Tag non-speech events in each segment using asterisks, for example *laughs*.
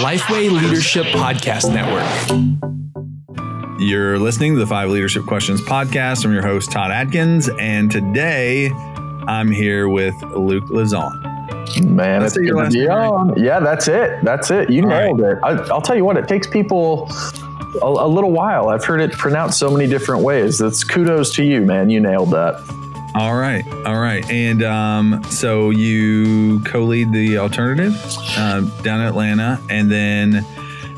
Lifeway Leadership Podcast Network. You're listening to the Five Leadership Questions podcast. I'm your host, Todd Adkins, and today I'm here with Luke Lezon. Man, it's your last name, Yeah, that's it. That's it. You All nailed right. it. I, will tell you what, it takes people a, a, little while. I've heard it pronounced so many different ways. That's kudos to you, man. You nailed that. All right, all right, and um, so you co-lead the alternative uh, down in Atlanta, and then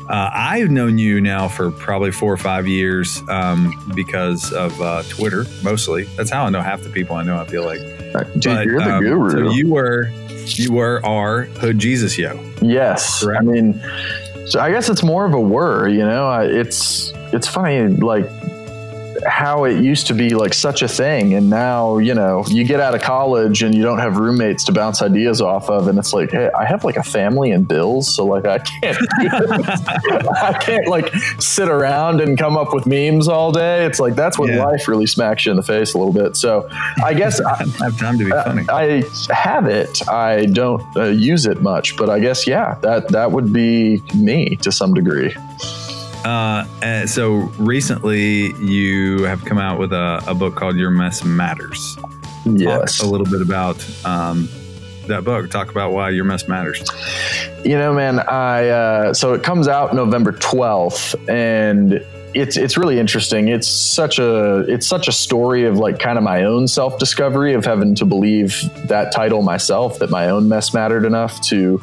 uh, I've known you now for probably four or five years um, because of uh, Twitter, mostly. That's how I know half the people I know. I feel like, dude, but, you're the um, guru. So you were, you were our Hood Jesus Yo. Yes, correct? I mean, so I guess it's more of a word. You know, it's it's funny, like how it used to be like such a thing. And now you know you get out of college and you don't have roommates to bounce ideas off of. And it's like hey i have like a family and bills. So like i can't *laughs* i can't like sit around and come up with memes all day. It's like that's when yeah. life really smacks you in the face a little bit. So i guess I, I, *laughs* have time to be funny. I, I have it. I don't uh, use it much. But i guess yeah that that would be me to some degree uh, so recently, you have come out with a, a, book called Your Mess Matters. Yes. Talk a little bit about um, that book. Talk about why Your Mess Matters. You know, man, I uh, so it comes out November twelfth, and it's it's really interesting. It's such a it's such a story of like kind of my own self discovery of having to believe that title myself that my own mess mattered enough to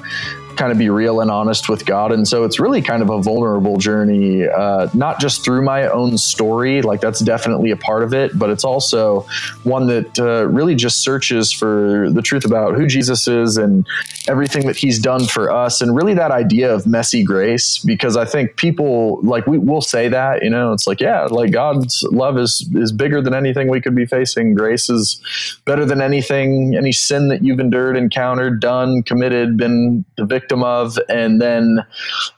kind of be real and honest with God. And so it's really kind of a vulnerable journey, uh, not just through my own story, like that's definitely a part of it, but it's also one that uh, really just searches for the truth about who Jesus is and everything that he's done for us. And really that idea of messy grace, because I think people like we will say that, you know, it's like, yeah, like God's love is, is bigger than anything we could be facing. Grace is better than anything, any sin that you've endured, encountered, done, committed, been the victim victim of and then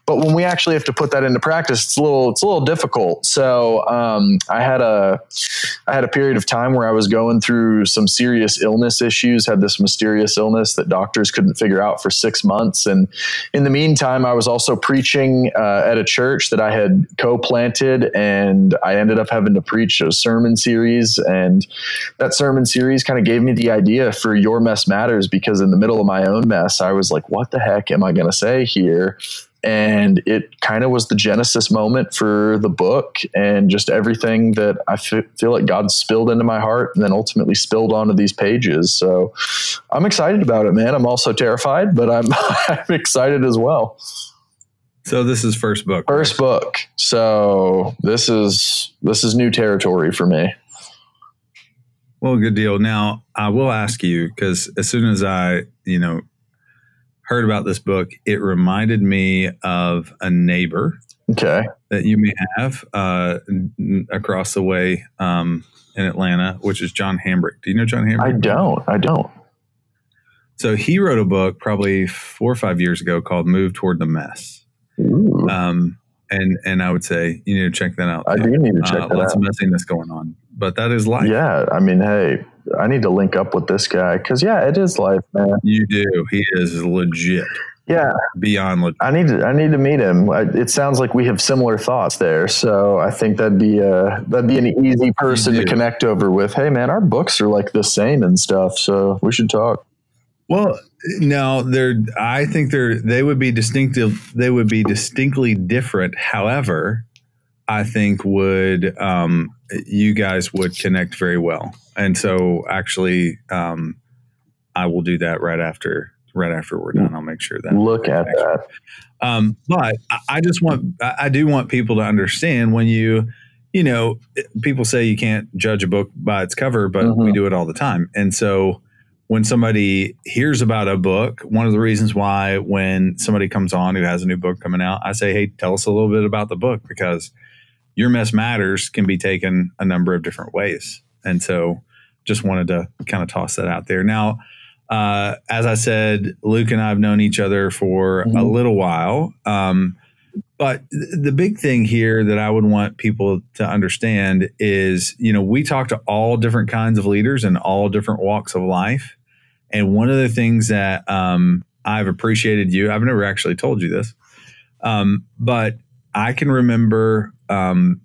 but when we actually have to put that into practice it's a little it's a little difficult. So um, i had a i had a period of time where i was going through some serious illness issues had this mysterious illness that doctors couldn't figure out for six months. And in the meantime i was also preaching uh, at a church that i had co-planted and i ended up having to preach a sermon series. And that sermon series kind of gave me the idea for your mess matters because in the middle of my own mess i was like what the heck am I going to say here? And it kind of was the genesis moment for the book and just everything that I f- feel like God spilled into my heart and then ultimately spilled onto these pages. So I'm excited about it, man. I'm also terrified, but I'm, *laughs* I'm excited as well. So this is first book. First book. So this is this is new territory for me. Well, good deal. Now I will ask you because as soon as I, you know, heard about this book, it reminded me of a neighbor. Okay. That you may have uh, across the way um, in Atlanta, which is John Hambrick. Do you know John Hambrick? I don't. I don't. So he wrote a book probably four or five years ago called "Move Toward the Mess." Um, and and I would say you need to check that out. I do need to check uh, that lots out. Lots of messiness going on, but that is life. Yeah, I mean, hey, I need to link up with this guy because yeah, it is life, man. You do. He is legit. Yeah, beyond legit. I need to. I need to meet him. It sounds like we have similar thoughts there, so I think that'd be a that'd be an easy person to connect over with. Hey, man, our books are like the same and stuff, so we should talk. Well, no, they're. I think they're. They would be distinctive. They would be distinctly different. However, I think would um, you guys would connect very well. And so actually, um, I will do that right after right after we're done. I'll make sure that look at that. Um, but I just want I do want people to understand when you you know people say you can't judge a book by its cover, but mm-hmm. we do it all the time. And so when somebody hears about a book, one of the reasons why when somebody comes on who has a new book coming out, I say, hey, tell us a little bit about the book because your mess matters can be taken a number of different ways. And so just wanted to kind of toss that out there. Now, uh, as I said, Luke and I have known each other for mm-hmm. a little while. Um, but the big thing here that I would want people to understand is, you know, we talk to all different kinds of leaders in all different walks of life. And one of the things that um, I've appreciated you. I've never actually told you this, um, but I can remember. Um,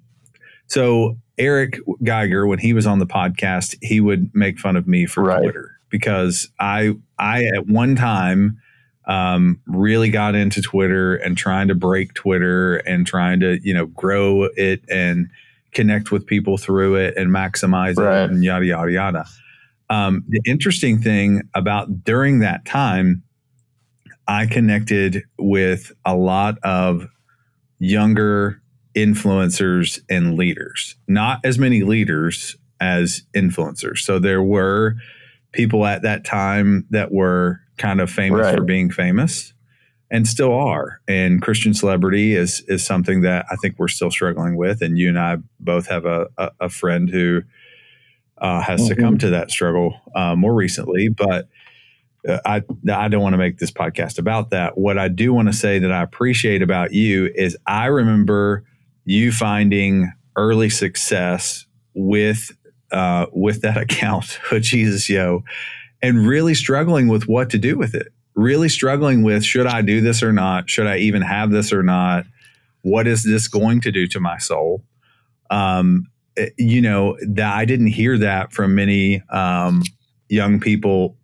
so Eric Geiger, when he was on the podcast, he would make fun of me for right. Twitter because I I at one time um, really got into Twitter and trying to break Twitter and trying to you know grow it and connect with people through it and maximize right. it and yada yada yada. Um, the interesting thing about during that time, I connected with a lot of younger influencers and leaders, not as many leaders as influencers. So there were people at that time that were kind of famous right. for being famous and still are. And Christian celebrity is is something that I think we're still struggling with. And you and I both have a, a, a friend who uh, has mm-hmm. succumbed to that struggle uh, more recently. But uh, I I don't want to make this podcast about that. What I do want to say that I appreciate about you is I remember you finding early success with uh, with that *laughs* account, Jesus Yo, and really struggling with what to do with it. Really struggling with should I do this or not? Should I even have this or not? What is this going to do to my soul? Um, eh, you know that I didn't hear that from many um, young people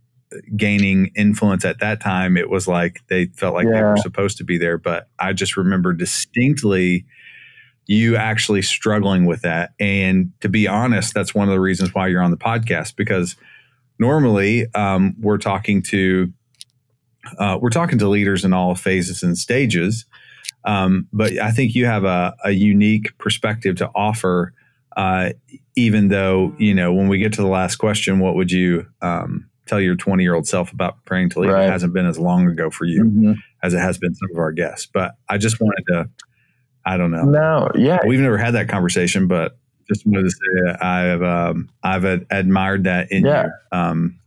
gaining influence at that time. It was like they felt like yeah. they were supposed to be there, but I just remember distinctly you actually struggling with that. And to be honest, that's one of the reasons why you're on the podcast because normally um, we're talking to uh, we're talking to leaders in all phases and stages. Um, but I think you have a, a unique perspective to offer. Uh, even though you know, when we get to the last question, what would you um, tell your 20 year old self about praying to leave? Right. It hasn't been as long ago for you mm-hmm. as it has been some of our guests. But I just wanted to I don't know. No, yeah, we've never had that conversation, but just wanted to say I've um, I've admired that in yeah. you. Um,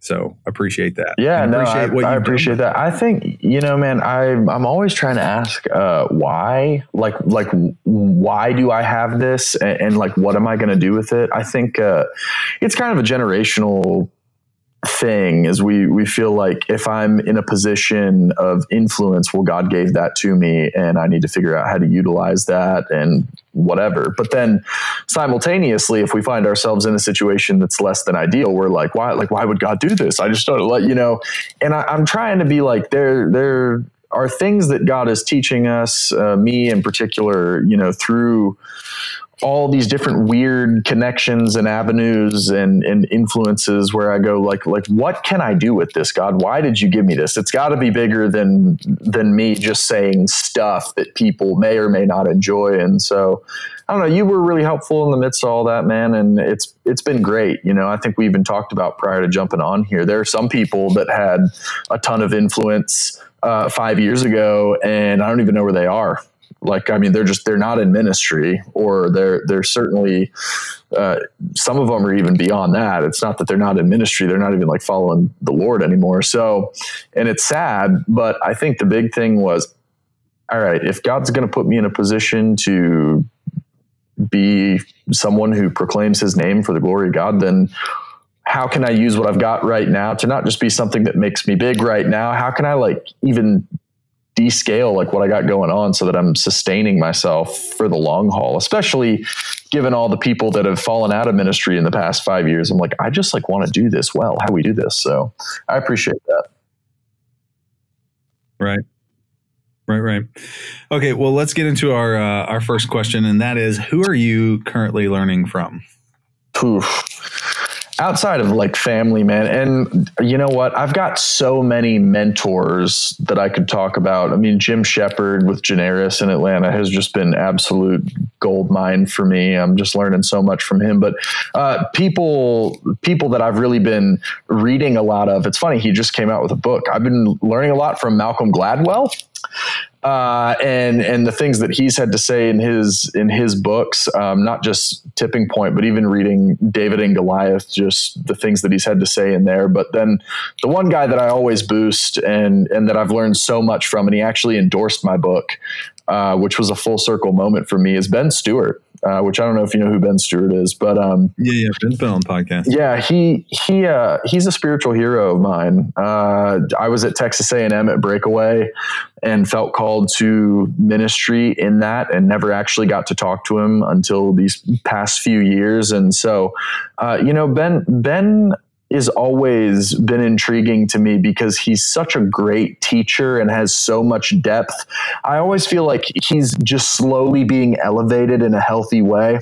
so appreciate that. Yeah, no, I, I appreciate done. that. I think you know, man, I I'm always trying to ask uh, why, like like why do I have this, and, and like what am I going to do with it? I think uh, it's kind of a generational thing is we we feel like if I'm in a position of influence, well, God gave that to me, and I need to figure out how to utilize that and whatever. But then simultaneously, if we find ourselves in a situation that's less than ideal, we're like, why? Like, why would God do this? I just don't let you know. And I, I'm trying to be like, there, there are things that God is teaching us, uh, me in particular, you know, through all these different weird connections and avenues and, and influences where I go like like what can I do with this God? Why did you give me this? It's got to be bigger than than me just saying stuff that people may or may not enjoy. And so I don't know you were really helpful in the midst of all that man and it's it's been great. You know I think we even talked about prior to jumping on here there are some people that had a ton of influence uh, five years ago and I don't even know where they are like i mean they're just they're not in ministry or they're they're certainly uh, some of them are even beyond that. It's not that they're not in ministry. They're not even like following the lord anymore. So and it's sad but i think the big thing was all right if god's going to put me in a position to be someone who proclaims his name for the glory of god then how can I use what I've got right now to not just be something that makes me big right now? How can I like even descale like what I got going on so that I'm sustaining myself for the long haul, especially given all the people that have fallen out of ministry in the past five years. I'm like, I just like want to do this well. How do we do this? So I appreciate that. Right. Right, right. Okay, well, let's get into our uh, our first question, and that is, who are you currently learning from? Oof outside of like family, man. And you know what? I've got so many mentors that I could talk about. I mean, Jim Sheppard with Generis in Atlanta has just been absolute gold mine for me. I'm just learning so much from him. But uh, people, people that I've really been reading a lot of. It's funny. He just came out with a book. I've been learning a lot from Malcolm Gladwell uh, and and the things that he's had to say in his in his books, um, not just Tipping Point, but even reading David and Goliath, just the things that he's had to say in there. But then the one guy that I always boost and and that I've learned so much from, and he actually endorsed my book, uh, which was a full circle moment for me, is Ben Stuart. Uh, which I don't know if you know who Ben Stuart is, but um, yeah, yeah, Ben's been on podcast. Yeah, he he uh, he's a spiritual hero of mine. Uh, I was at Texas A and M at Breakaway, and felt called to ministry in that, and never actually got to talk to him until these past few years. And so, uh, you know, Ben Ben is always been intriguing to me because he's such a great teacher and has so much depth. I always feel like he's just slowly being elevated in a healthy way.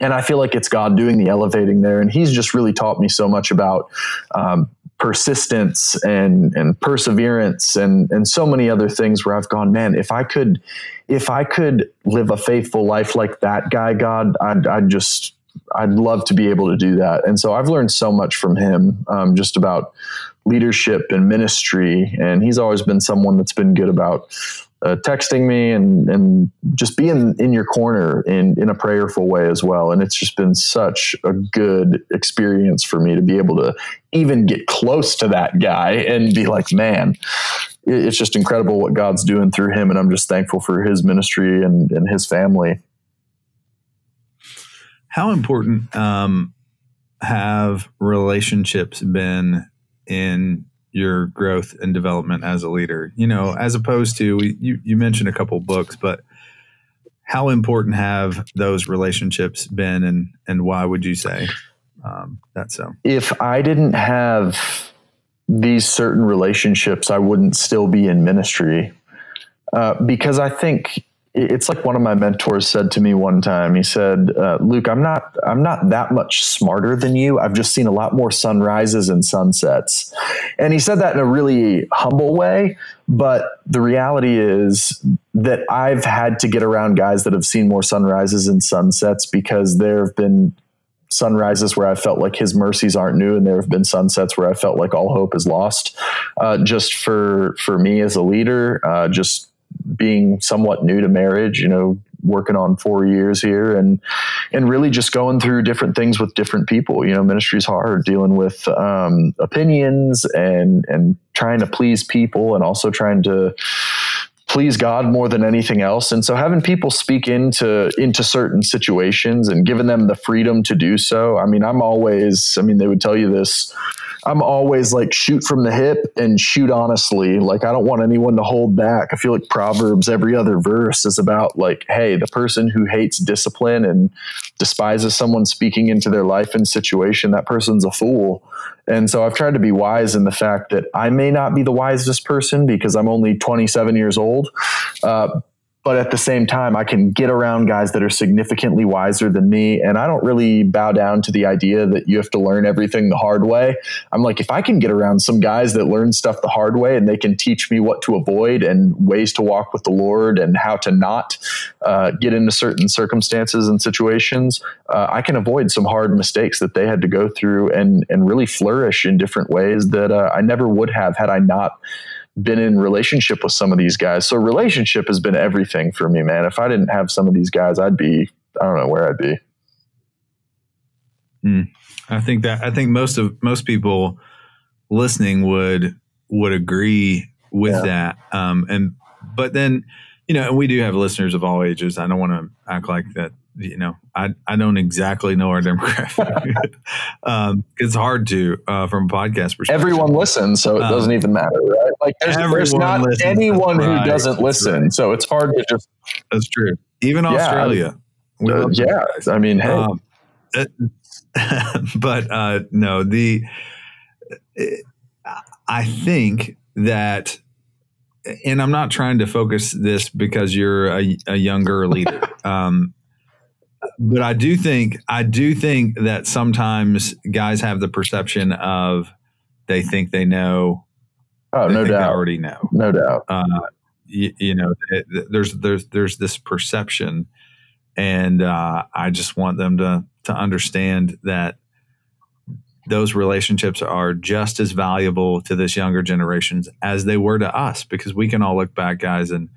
And I feel like it's God doing the elevating there. And he's just really taught me so much about um, persistence and, and perseverance and, and so many other things where I've gone, man, if I could, if I could live a faithful life like that guy, God, I'd, I'd just, I'd love to be able to do that. And so I've learned so much from him, um, just about leadership and ministry. And he's always been someone that's been good about uh, texting me and and just being in your corner in in a prayerful way as well. And it's just been such a good experience for me to be able to even get close to that guy and be like, man, it's just incredible what God's doing through him. And I'm just thankful for his ministry and, and his family. How important um, have relationships been in your growth and development as a leader? You know, as opposed to you, you mentioned a couple books, but how important have those relationships been, and and why would you say um, that so? If I didn't have these certain relationships, I wouldn't still be in ministry uh, because I think it's like one of my mentors said to me one time he said uh, luke i'm not i'm not that much smarter than you i've just seen a lot more sunrises and sunsets and he said that in a really humble way but the reality is that i've had to get around guys that have seen more sunrises and sunsets because there have been sunrises where I felt like his mercies aren't new, and there have been sunsets where I felt like all hope is lost. Uh, just for for me as a leader, uh, just being somewhat new to marriage, you know, working on four years here and and really just going through different things with different people. You know, ministry is hard, dealing with um, opinions and and trying to please people and also trying to please God more than anything else. And so having people speak into into certain situations and giving them the freedom to do so. I mean, I'm always, I mean, they would tell you this I'm always like shoot from the hip and shoot honestly. Like I don't want anyone to hold back. I feel like Proverbs every other verse is about like, hey, the person who hates discipline and despises someone speaking into their life and situation, that person's a fool. And so I've tried to be wise in the fact that I may not be the wisest person because I'm only 27 years old. Uh, but at the same time, I can get around guys that are significantly wiser than me. And I don't really bow down to the idea that you have to learn everything the hard way. I'm like, if I can get around some guys that learn stuff the hard way and they can teach me what to avoid and ways to walk with the Lord and how to not uh, get into certain circumstances and situations, uh, I can avoid some hard mistakes that they had to go through and, and really flourish in different ways that uh, I never would have had I not been in relationship with some of these guys. So relationship has been everything for me, man. If I didn't have some of these guys, I'd be I don't know where I'd be. Hmm. I think that I think most of most people listening would would agree with yeah. that. Um, and but then you know, and we do have listeners of all ages. I don't want to act like that you know, I, I don't exactly know our demographic. *laughs* um, it's hard to uh, from a podcast perspective. Everyone listens, so it um, doesn't even matter, right? Like there's, there's not listens, anyone right, who doesn't listen, right. so it's hard to just. That's true. Even yeah, Australia. Uh, yeah, I mean, hey. Um, *laughs* but uh, no, the I think that and I'm not trying to focus this because you're a, a younger leader. *laughs* Um, but I do think I do think that sometimes guys have the perception of they think they know. Oh, no doubt. already know. No doubt. Uh, you, you, know, it, there's there's there's this perception, and uh, I just want them to to understand that those relationships are just as valuable to this younger generations as they were to us because we can all look back, guys, and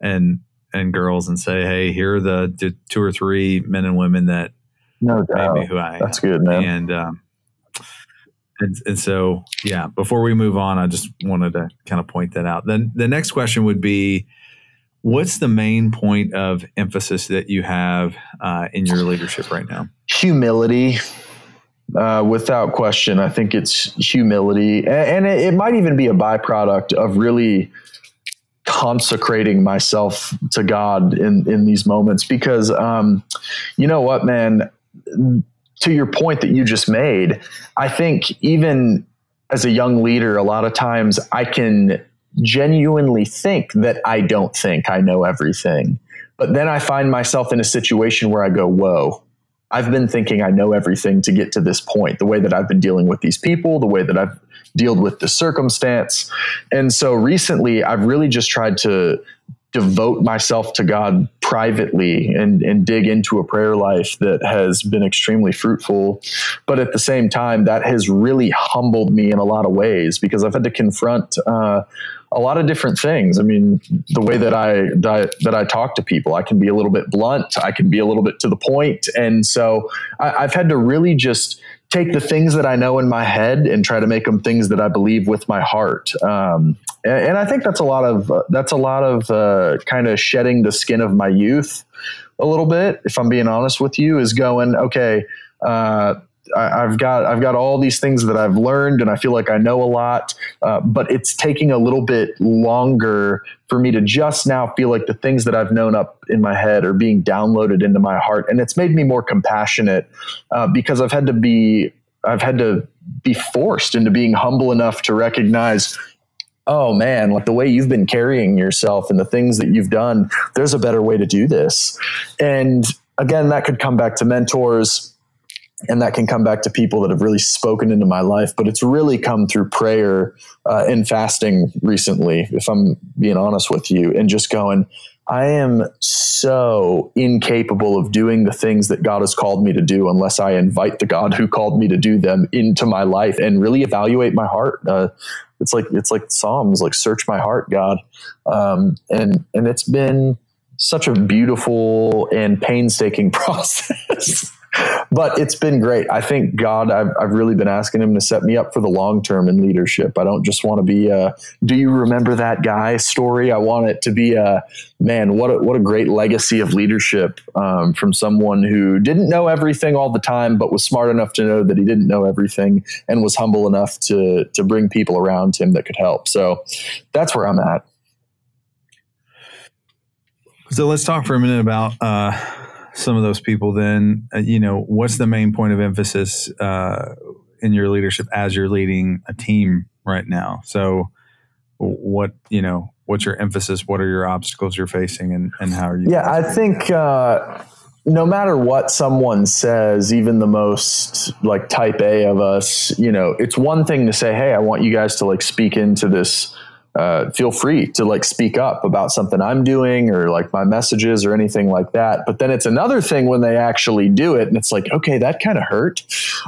and and girls and say, "Hey, here are the two or three men and women that no doubt. made me who I am." That's good, man. And um, and, and so, yeah. Before we move on, I just wanted to kind of point that out. Then the next question would be, what's the main point of emphasis that you have uh, in your leadership right now? Humility. Uh, without question, I think it's humility, and, and it, it might even be a byproduct of really consecrating myself to God in in these moments because um, you know what man? To your point that you just made I think even as a young leader a lot of times I can genuinely think that I don't think I know everything. But then I find myself in a situation where I go whoa I've been thinking I know everything to get to this point, the way that I've been dealing with these people, the way that I've dealt with the circumstance. And so recently, I've really just tried to devote myself to God privately and, and dig into a prayer life that has been extremely fruitful. But at the same time, that has really humbled me in a lot of ways because I've had to confront uh, a lot of different things. I mean, the way that I, that I, that I talk to people, I can be a little bit blunt, I can be a little bit to the point, and so I, I've had to really just take the things that I know in my head and try to make them things that I believe with my heart. Um, and, and, I think that's a lot of uh, that's a lot of uh, kind of shedding the skin of my youth a little bit. If I'm being honest with you, is going okay. Uh, I, have got I've got all these things that I've learned, and I feel like I know a lot. Uh, but it's taking a little bit longer for me to just now feel like the things that I've known up in my head are being downloaded into my heart, and it's made me more compassionate uh, because I've had to be I've had to be forced into being humble enough to recognize oh man, like the way you've been carrying yourself and the things that you've done, there's a better way to do this. And again, that could come back to mentors and that can come back to people that have really spoken into my life but it's really come through prayer uh, and fasting recently if i'm being honest with you and just going i am so incapable of doing the things that god has called me to do unless i invite the god who called me to do them into my life and really evaluate my heart. Uh, it's like it's like psalms like search my heart god. Um, and and it's been such a beautiful and painstaking *laughs* process but it's been great. I think God, I've, I've really been asking him to set me up for the long term in leadership. I don't just want to be a, do you remember that guy story? I want it to be a, man, what a, what a great legacy of leadership um, from someone who didn't know everything all the time, but was smart enough to know that he didn't know everything and was humble enough to, to bring people around him that could help. So that's where I'm at. So let's talk for a minute about, uh, some of those people, then uh, you know what's the main point of emphasis uh, in your leadership as you're leading a team right now? So, what you know, what's your emphasis? What are your obstacles you're facing, and and how are you? Yeah, I think. Uh, no matter what someone says, even the most like type A of us, you know, it's one thing to say, Hey, I want you guys to like speak into this uh, feel free to like speak up about something I'm doing or like my messages or anything like that. But then it's another thing when they actually do it, and it's like, okay, that kind of hurt.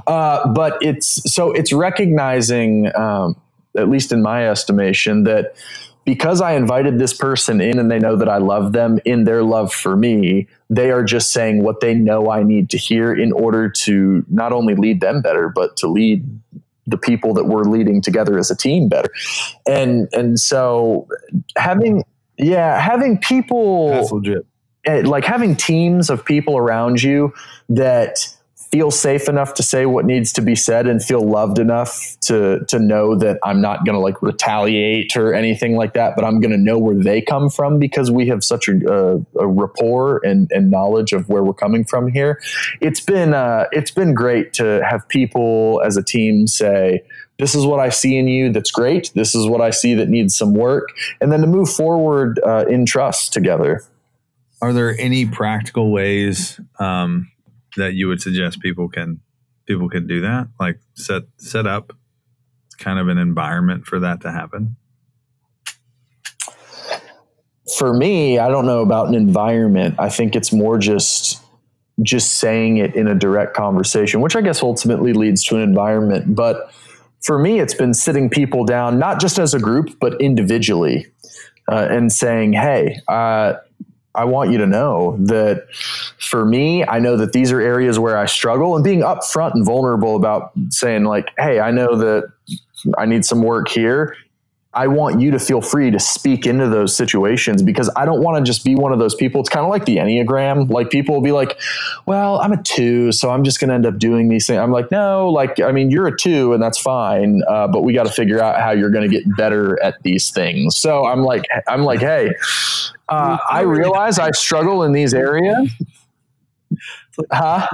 Uh, but it's so it's recognizing, um, at least in my estimation, that because I invited this person in and they know that I love them in their love for me, they are just saying what they know I need to hear in order to not only lead them better, but to lead the people that we're leading together as a team better. And and so having yeah, having people That's legit. Eh, like having teams of people around you that feel safe enough to say what needs to be said and feel loved enough to to know that I'm not going to like retaliate or anything like that, but I'm going to know where they come from because we have such a, a, a, rapport and, and knowledge of where we're coming from here. It's been uh, it's been great to have people as a team say. This is what I see in you that's great. This is what I see that needs some work. And then to move forward uh, in trust together. Are there any practical ways um, that you would suggest people can people can do that? Like set set up kind of an environment for that to happen? For me, I don't know about an environment. I think it's more just just saying it in a direct conversation, which I guess ultimately leads to an environment. But for me, it's been sitting people down, not just as a group, but individually, uh, and saying, "Hey, uh, I want you to know that for me, I know that these are areas where I struggle and being upfront and vulnerable about saying, like, hey, I know that I need some work here. I want you to feel free to speak into those situations because I don't want to just be one of those people. It's kind of like the Enneagram. Like people will be like, well, I'm a two, so I'm just going to end up doing these things. I'm like, no, like, I mean, you're a two and that's fine. Uh, but we got to figure out how you're going to get better at these things. So I'm like, I'm like, hey, uh, I realize I struggle in these areas. Huh?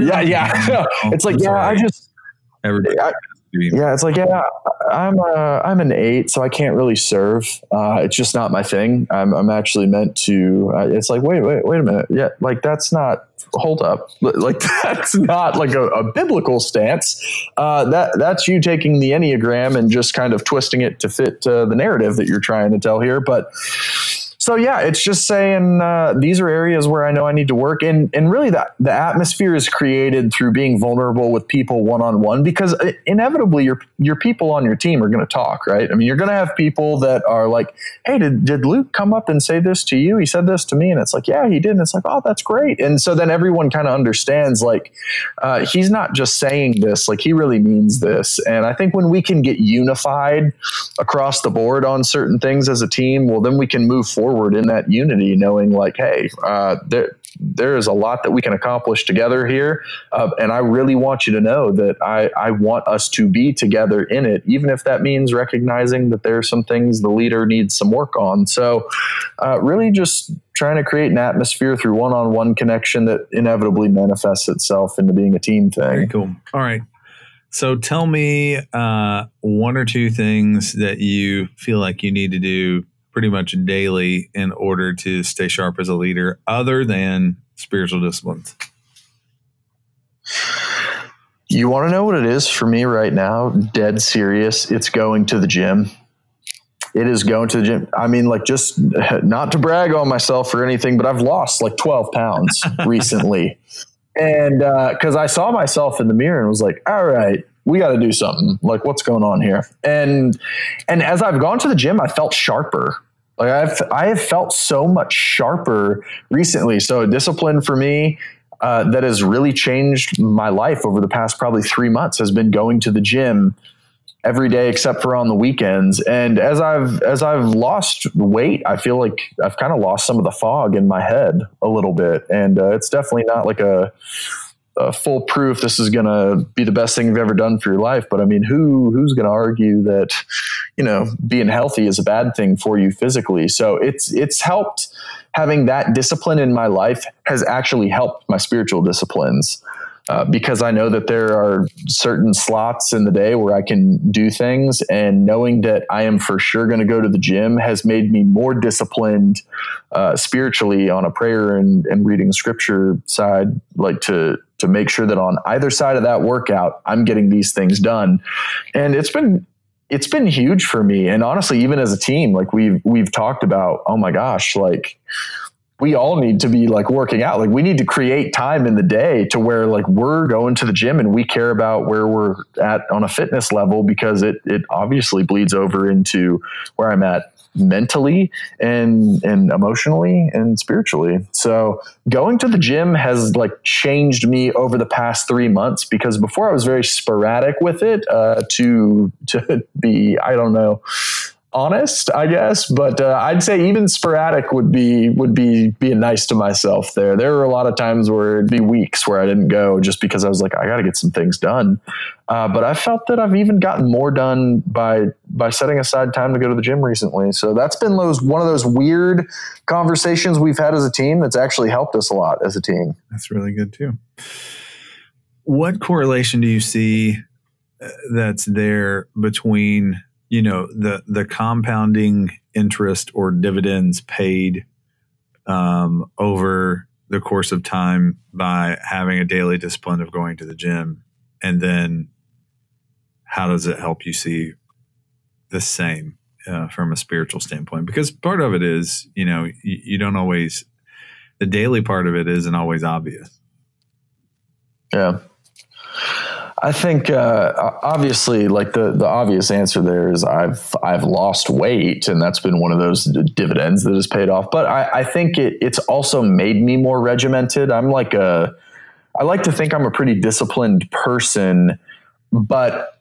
Yeah, yeah. *laughs* it's like, yeah, I just, Everybody. I, yeah, it's like yeah, I'm a, I'm an eight, so I can't really serve. Uh, it's just not my thing. I'm I'm actually meant to. Uh, it's like wait wait wait a minute. Yeah, like that's not. Hold up, like *laughs* that's not like a, a biblical stance. Uh, that that's you taking the enneagram and just kind of twisting it to fit uh, the narrative that you're trying to tell here. But so yeah, it's just saying uh, these are areas where I know I need to work, and and really that the atmosphere is created through being vulnerable with people one on one because uh, inevitably your your people on your team are going to talk, right? I mean, you're going to have people that are like, "Hey, did did Luke come up and say this to you? He said this to me," and it's like, "Yeah, he did." And it's like, "Oh, that's great." And so then everyone kind of understands like uh, he's not just saying this; like he really means this. And I think when we can get unified across the board on certain things as a team, well, then we can move forward forward in that unity, knowing like, hey, uh, there there is a lot that we can accomplish together here, uh, and I really want you to know that I I want us to be together in it, even if that means recognizing that there are some things the leader needs some work on. So, uh, really, just trying to create an atmosphere through one-on-one connection that inevitably manifests itself into being a team thing. Very cool. All right. So tell me uh, one or two things that you feel like you need to do pretty much daily in order to stay sharp as a leader, other than spiritual disciplines? You want to know what it is for me right now? Dead serious. It's going to the gym. It is going to the gym. I mean, like, just *laughs* not to brag on myself or anything, but I've lost like 12 pounds *laughs* recently. And because uh, I saw myself in the mirror and was like, all right, we got to do something. Like, what's going on here? And and as I've gone to the gym, I felt sharper. Like I've I have felt so much sharper recently. So a discipline for me uh, that has really changed my life over the past probably three months has been going to the gym every day except for on the weekends. And as I've as I've lost weight, I feel like I've kind of lost some of the fog in my head a little bit. And uh, it's definitely not like a uh, full proof this is going to be the best thing you've ever done for your life. But I mean, who who's going to argue that you know being healthy is a bad thing for you physically? So it's it's helped having that discipline in my life has actually helped my spiritual disciplines. Uh, because I know that there are certain slots in the day where I can do things, and knowing that I am for sure going to go to the gym has made me more disciplined uh, spiritually on a prayer and, and reading scripture side, like to to make sure that on either side of that workout, I'm getting these things done. And it's been it's been huge for me. And honestly, even as a team, like we've we've talked about, oh my gosh, like we all need to be like working out. Like we need to create time in the day to where like we're going to the gym and we care about where we're at on a fitness level because it it obviously bleeds over into where I'm at mentally and and emotionally and spiritually. So going to the gym has like changed me over the past three months because before I was very sporadic with it. Uh, to to be I don't know honest, I guess. But uh, I'd say even sporadic would be would be being nice to myself. There, there were a lot of times where it'd be weeks where I didn't go just because I was like, I got to get some things done. Uh, but I felt that I've even gotten more done by by setting aside time to go to the gym recently. So that's been those one of those weird conversations we've had as a team that's actually helped us a lot as a team. That's really good too. What correlation do you see uh, that's there between you know the the compounding interest or dividends paid um, over the course of time by having a daily discipline of going to the gym. And then how does it help you see the same uh, from a spiritual standpoint? Because part of it is you know you, you don't always the daily part of it isn't always obvious. Yeah I think uh, obviously, like the the obvious answer there is I've I've lost weight, and that's been one of those dividends that has paid off. But I, I think it, it's also made me more regimented. I'm like a I like to think I'm a pretty disciplined person, but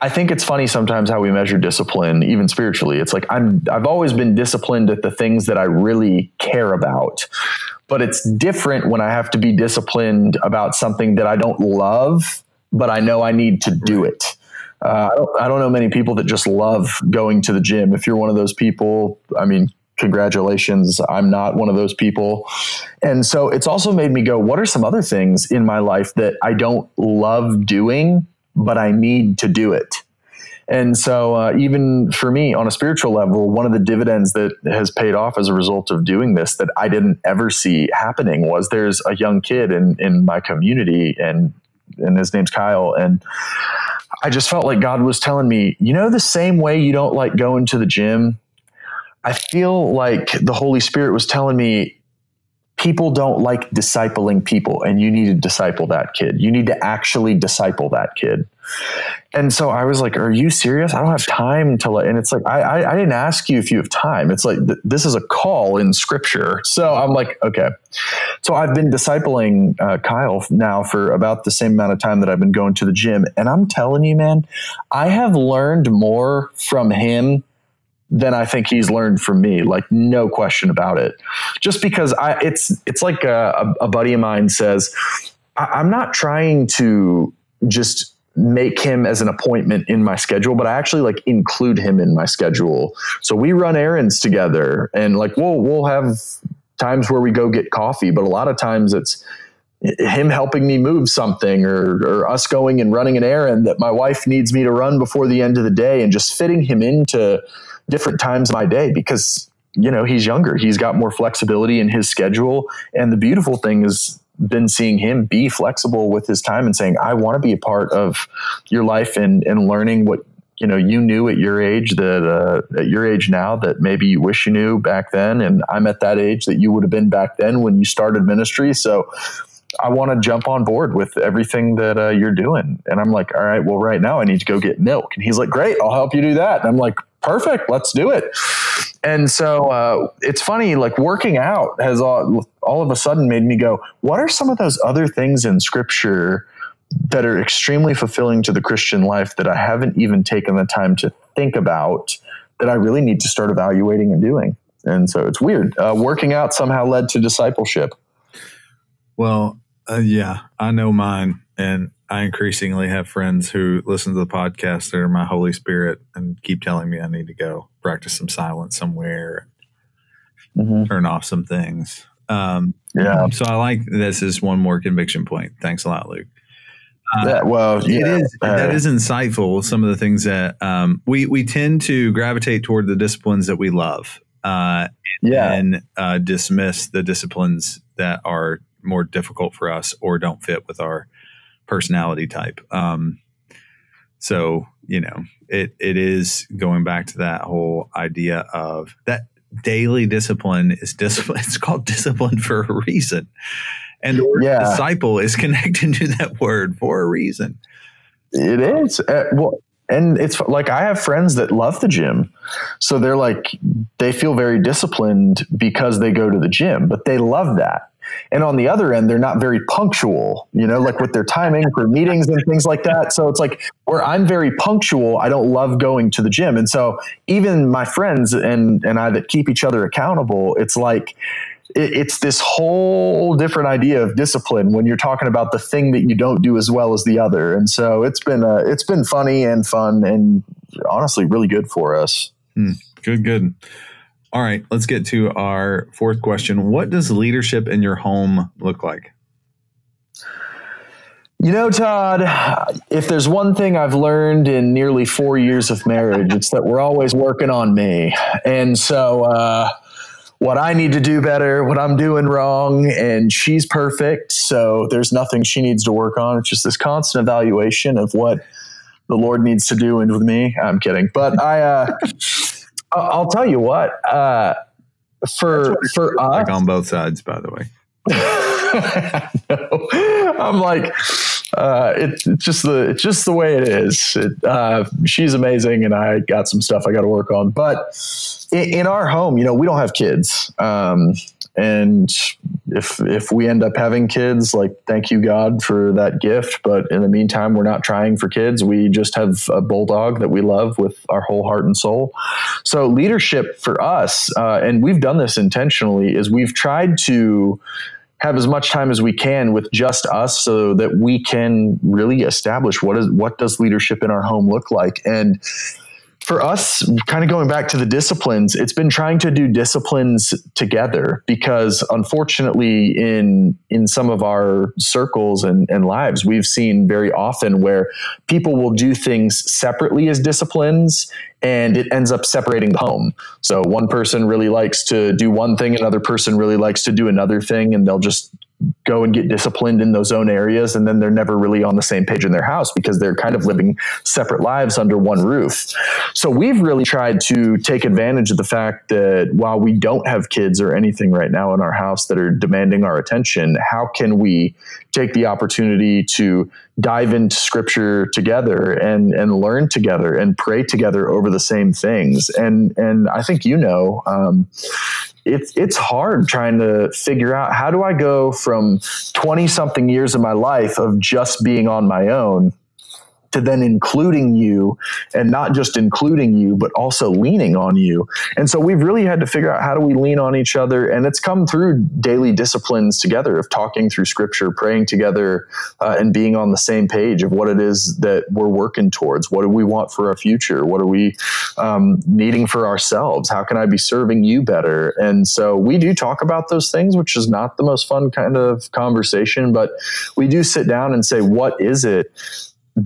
I think it's funny sometimes how we measure discipline, even spiritually. It's like I'm I've always been disciplined at the things that I really care about. But it's different when I have to be disciplined about something that I don't love, but I know I need to do it. Uh, I, don't, I don't know many people that just love going to the gym. If you're one of those people, I mean, congratulations. I'm not one of those people. And so it's also made me go, what are some other things in my life that I don't love doing, but I need to do it? And so, uh, even for me on a spiritual level, one of the dividends that has paid off as a result of doing this that I didn't ever see happening was there's a young kid in, in my community, and and his name's Kyle. And I just felt like God was telling me, you know, the same way you don't like going to the gym. I feel like the Holy Spirit was telling me people don't like discipling people and you need to disciple that kid. You need to actually disciple that kid. And so I was like, are you serious? I don't have time to let, and it's like, I, I, I didn't ask you if you have time. It's like, th- this is a call in scripture. So I'm like, okay. So I've been discipling uh, Kyle now for about the same amount of time that I've been going to the gym. And I'm telling you, man, I have learned more from him than I think he's learned from me. Like no question about it. Just because I, it's it's like a, a buddy of mine says, I, am not trying to just make him as an appointment in my schedule, but I actually like include him in my schedule. So we run errands together, and like we'll we'll have times where we go get coffee, but a lot of times it's him helping me move something or, or us going and running an errand that my wife needs me to run before the end of the day and just fitting him into different times of my day because you know he's younger he's got more flexibility in his schedule and the beautiful thing is been seeing him be flexible with his time and saying i want to be a part of your life and and learning what you know you knew at your age that uh, at your age now that maybe you wish you knew back then and i'm at that age that you would have been back then when you started ministry so I want to jump on board with everything that uh, you're doing. And I'm like, all right, well, right now I need to go get milk. And he's like, great, I'll help you do that. And I'm like, perfect, let's do it. And so uh, it's funny, like working out has all, all of a sudden made me go, what are some of those other things in scripture that are extremely fulfilling to the Christian life that I haven't even taken the time to think about that I really need to start evaluating and doing? And so it's weird. Uh, working out somehow led to discipleship. Well, uh, yeah, I know mine. And I increasingly have friends who listen to the podcast that are my Holy Spirit and keep telling me I need to go practice some silence somewhere, mm-hmm. turn off some things. Um, yeah. So I like this is one more conviction point. Thanks a lot, Luke. Uh, that, well, yeah, it is uh, that is insightful. Some of the things that um, we we tend to gravitate toward the disciplines that we love, uh, yeah, and uh, dismiss the disciplines that are more difficult for us or don't fit with our personality type. Um, so you know, it it is going back to that whole idea of that daily discipline is discipline. *laughs* It's called discipline for a reason, and the word yeah. disciple is *laughs* connected to that word for a reason. It is uh, well, and it's like I have friends that love the gym, so they're like they feel very disciplined because they go to the gym, but they love that. And on the other end, they're not very punctual, you know, like with their timing for meetings and things like that. So it's like where I'm very punctual, I don't love going to the gym. And so even my friends and, and I that keep each other accountable, it's like, it's this whole different idea of discipline when you're talking about the thing that you don't do as well as the other. And so it's been uh, it's been funny and fun and honestly really good for us. Mm, good, good. All right, let's get to our fourth question. What does leadership in your home look like? You know, Todd, if there's one thing I've learned in nearly four years of marriage, it's that we're always working on me. And so, uh, what I need to do better, what I'm doing wrong, and she's perfect. So there's nothing she needs to work on. It's just this constant evaluation of what the Lord needs to do with me. I'm kidding. But I, uh, I'll tell you what. Uh, for for us, like on both sides, by the way. *laughs* no, I'm like, uh, it, it's just the it's just the way it is. It, uh, she's amazing, and I got some stuff I got to work on. But in, in, our home, you know, we don't have kids, um, and if if we end up having kids like thank you god for that gift. But in the meantime we're not trying for kids. We just have a bulldog that we love with our whole heart and soul. So leadership for us uh, and we've done this intentionally is we've tried to have as much time as we can with just us so that we can really establish what is what does leadership in our home look like? And for us, kind of going back to the disciplines, it's been trying to do disciplines together because unfortunately in in some of our circles and, and lives, we've seen very often where people will do things separately as disciplines and it ends up separating the home. So one person really likes to do one thing, another person really likes to do another thing, and they'll just go and get disciplined in those own areas and then they're never really on the same page in their house because they're kind of living separate lives under one roof. So we've really tried to take advantage of the fact that while we don't have kids or anything right now in our house that are demanding our attention, how can we take the opportunity to dive into scripture together and and learn together and pray together over the same things and and I think you know um, it's it's hard trying to figure out how do I go from 20 something years of my life of just being on my own to then including you and not just including you but also leaning on you. And so we've really had to figure out how do we lean on each other. And it's come through daily disciplines together of talking through scripture praying together uh, and being on the same page of what it is that we're working towards. What do we want for our future? What are we um, needing for ourselves? How can i be serving you better? And so we do talk about those things which is not the most fun kind of conversation but we do sit down and say what is it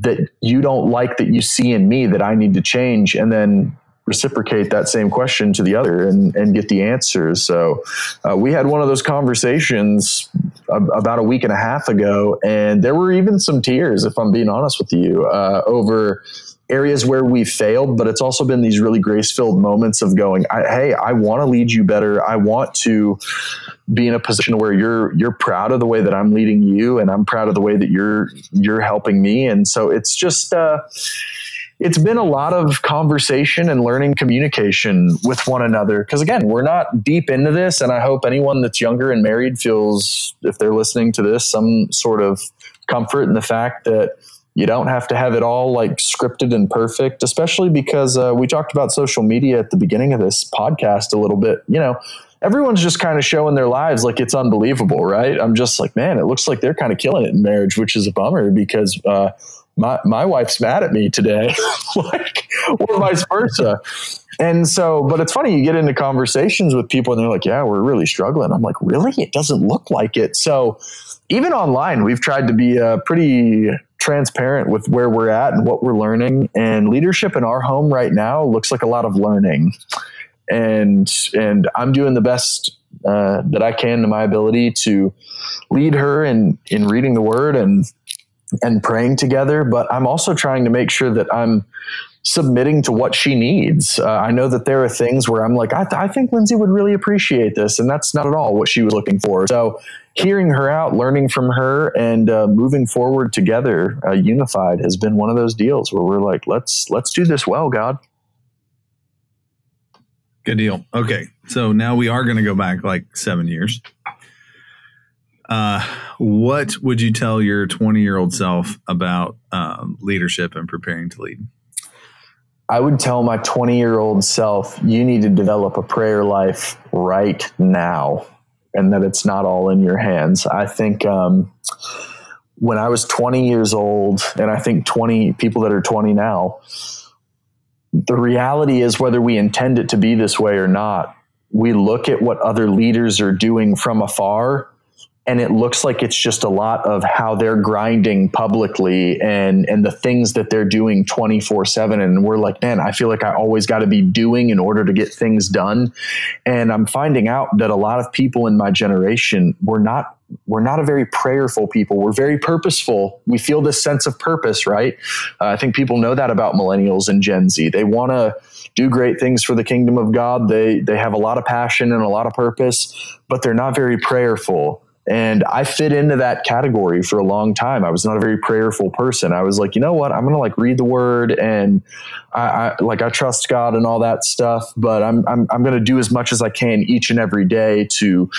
that you don't like that you see in me that I need to change and then reciprocate that same question to the other and, and get the answers. So uh, we had one of those conversations about a week and a half ago, and there were even some tears, if I'm being honest with you, uh, over areas where we failed, but it's also been these really grace filled moments of going, I, Hey, I want to lead you better. I want to be in a position where you're, you're proud of the way that I'm leading you and I'm proud of the way that you're, you're helping me. And so it's just, uh, it's been a lot of conversation and learning communication with one another. Because again, we're not deep into this, and I hope anyone that's younger and married feels, if they're listening to this, some sort of comfort in the fact that you don't have to have it all like scripted and perfect, especially because uh, we talked about social media at the beginning of this podcast a little bit. You know, everyone's just kind of showing their lives like it's unbelievable, right? I'm just like, man, it looks like they're kind of killing it in marriage, which is a bummer because uh, my my wife's mad at me today, *laughs* like or vice versa. And so, but it's funny, you get into conversations with people and they're like, yeah, we're really struggling. I'm like, really? It doesn't look like it. So even online, we've tried to be uh, pretty transparent with where we're at and what we're learning. And leadership in our home right now looks like a lot of learning. And and I'm doing the best uh, that I can to my ability to lead her in in reading the Word and and praying together. But I'm also trying to make sure that I'm submitting to what she needs. Uh, I know that there are things where I'm like, I, th- I, think Lindsay would really appreciate this, and that's not at all what she was looking for. So hearing her out, learning from her, and uh, moving forward together, uh, unified, has been one of those deals where we're like, let's let's do this well, God. Good deal. Okay, so now we are going to go back like seven years. Uh, what would you tell your 20 year old self about um, leadership and preparing to lead? I would tell my 20 year old self, you need to develop a prayer life right now and that it's not all in your hands. I think um, when I was 20 years old, and I think 20 people that are 20 now, the reality is whether we intend it to be this way or not, we look at what other leaders are doing from afar and it looks like it's just a lot of how they're grinding publicly and and the things that they're doing 24/7 and we're like man I feel like I always got to be doing in order to get things done and I'm finding out that a lot of people in my generation we're not we're not a very prayerful people. We're very purposeful. We feel this sense of purpose, right? Uh, I think people know that about millennials and Gen Z. They want to do great things for the kingdom of God. They they have a lot of passion and a lot of purpose, but they're not very prayerful And I fit into that category for a long time. I was not a very prayerful person. I was like, you know what? I'm going to like read the word and I, I, like I trust God and all that stuff, but I'm I'm I'm going to do as much as I can each and every day to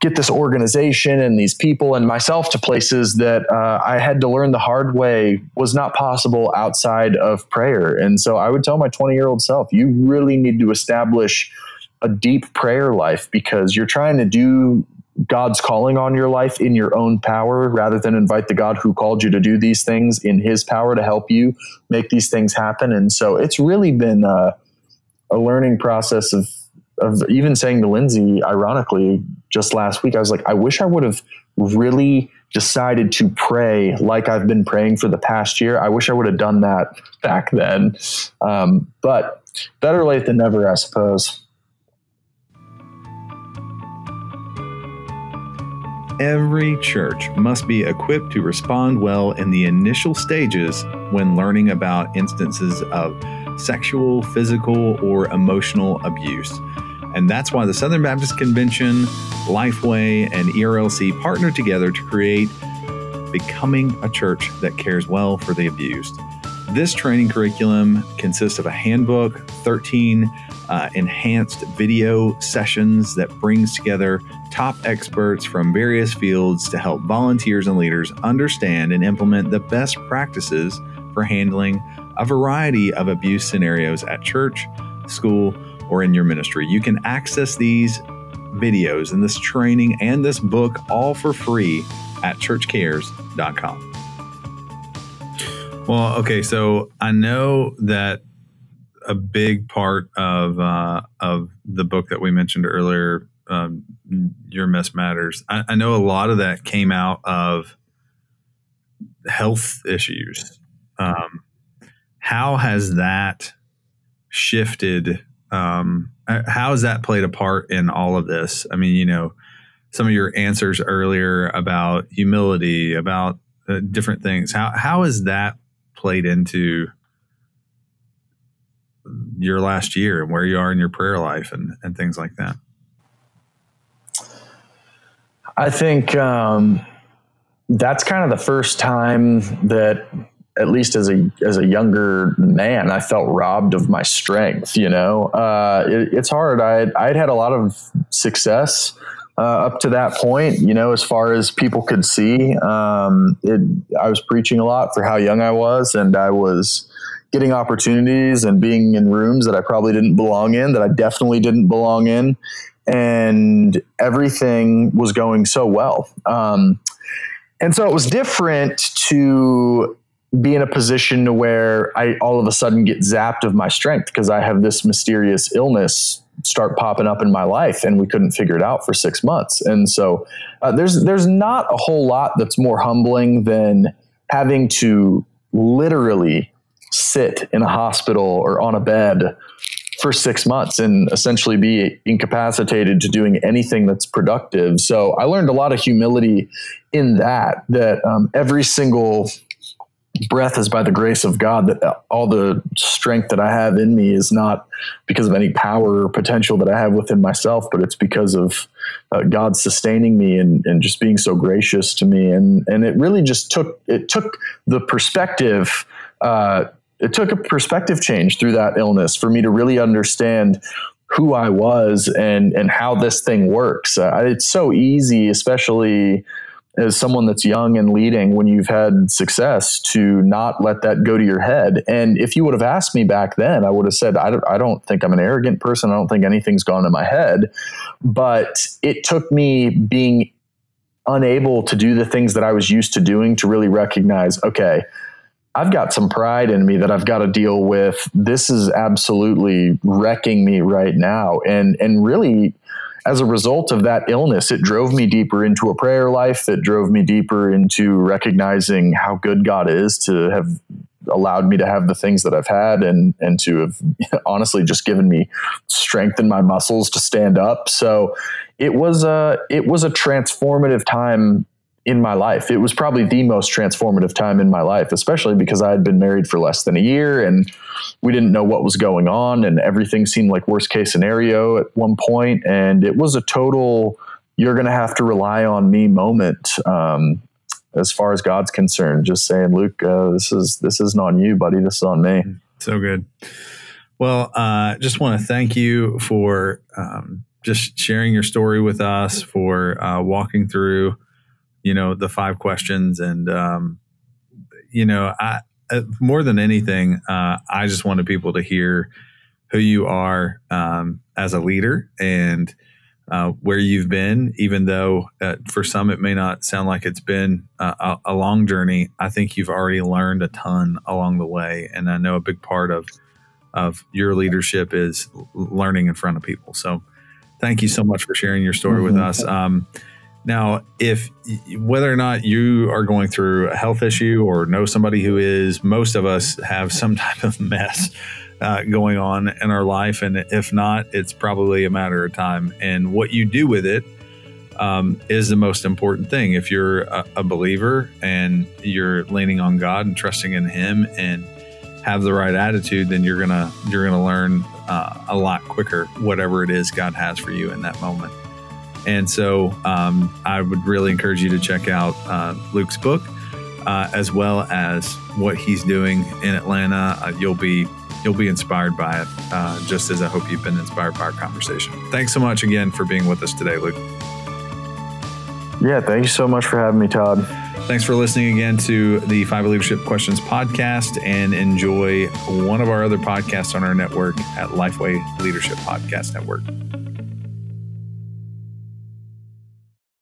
get this organization and these people and myself to places that uh, I had to learn the hard way was not possible outside of prayer. And so I would tell my 20 year old self, you really need to establish a deep prayer life because you're trying to do God's calling on your life in your own power rather than invite the God who called you to do these things in his power to help you make these things happen. And so it's really been a, a learning process of, of even saying to Lindsay, ironically, just last week, I was like, I wish I would have really decided to pray like I've been praying for the past year. I wish I would have done that back then. Um, but better late than never, I suppose. Every church must be equipped to respond well in the initial stages when learning about instances of sexual, physical, or emotional abuse. And that's why the Southern Baptist Convention, Lifeway, and ERLC partner together to create Becoming a Church That Cares Well for the Abused. This training curriculum consists of a handbook, 13 uh, enhanced video sessions that brings together top experts from various fields to help volunteers and leaders understand and implement the best practices for handling a variety of abuse scenarios at church, school, or in your ministry. You can access these videos and this training and this book all for free at churchcares.com. Well, okay, so I know that a big part of uh, of the book that we mentioned earlier, um, "Your Mess Matters." I, I, know a lot of that came out of health issues. Um, how has that shifted? Um, how has that played a part in all of this? I mean, you know, some of your answers earlier about humility, about uh, different things. How how has that played into your last year and where you are in your prayer life and, and things like that? I think um, that's kind of the first time that, at least as a as a younger man, I felt robbed of my strength. You know, uh, it, it's hard. I I'd had a lot of success. Uh, up to that point, you know, as far as people could see, um, it, I was preaching a lot for how young I was, and I was getting opportunities and being in rooms that I probably didn't belong in, that I definitely didn't belong in. And everything was going so well. Um, and so it was different to be in a position where I all of a sudden get zapped of my strength because I have this mysterious illness start popping up in my life and we couldn't figure it out for six months. And so uh, there's there's not a whole lot that's more humbling than having to literally sit in a hospital or on a bed for six months and essentially be incapacitated to doing anything that's productive. So I learned a lot of humility in that, that um, every single breath is by the grace of God, that all the strength that I have in me is not because of any power or potential that I have within myself, but it's because of uh, God sustaining me and, and just being so gracious to me. And, and it really just took, it took the perspective uh, it took a perspective change through that illness for me to really understand who I was and and how this thing works. Uh, it's so easy, especially as someone that's young and leading when you've had success to not let that go to your head. And if you would have asked me back then, I would have said, I don't, I don't think I'm an arrogant person. I don't think anything's gone in my head. But it took me being unable to do the things that I was used to doing to really recognize, okay, I've got some pride in me that I've got to deal with. This is absolutely wrecking me right now. And and really as a result of that illness, it drove me deeper into a prayer life. It drove me deeper into recognizing how good God is to have allowed me to have the things that I've had and and to have *laughs* honestly just given me strength in my muscles to stand up. So it was a it was a transformative time in my life. It was probably the most transformative time in my life, especially because I had been married for less than a year and we didn't know what was going on and everything seemed like worst case scenario at one point. and it was a total you're going to have to rely on me moment. Um, as far as God's concerned, just saying, Luke, uh, this is this isn't on you, buddy. This is on me. So good. Well, uh, just want to thank you for um, just sharing your story with us, for uh, walking through, you know, the five questions, and um, you know, I uh, more than anything, uh, I just wanted people to hear who you are um, as a leader and uh, where you've been, even though uh, for some it may not sound like it's been a, a, long journey. I think you've already learned a ton along the way, and I know a big part of of your leadership is learning in front of people. So, thank you so much for sharing your story mm-hmm. with us. Um, now, if whether or not you are going through a health issue or know somebody who is, most of us have some *laughs* type of mess uh, going on in our life. And if not, it's probably a matter of time. And what you do with it um, is the most important thing. If you're a, a, believer and you're leaning on God and trusting in Him and have the right attitude, then you're gonna you're gonna learn uh, a lot quicker whatever it is God has for you in that moment. And so um, I would really encourage you to check out uh, Luke's book. Uh, as well as what he's doing in Atlanta. Uh, you'll be you'll be inspired by it, uh, just as I hope you've been inspired by our conversation. Thanks so much again for being with us today, Luke. Yeah, thank you so much for having me, Todd. Thanks for listening again to the Five Leadership Questions podcast and enjoy one of our other podcasts on our network at Lifeway Leadership Podcast Network.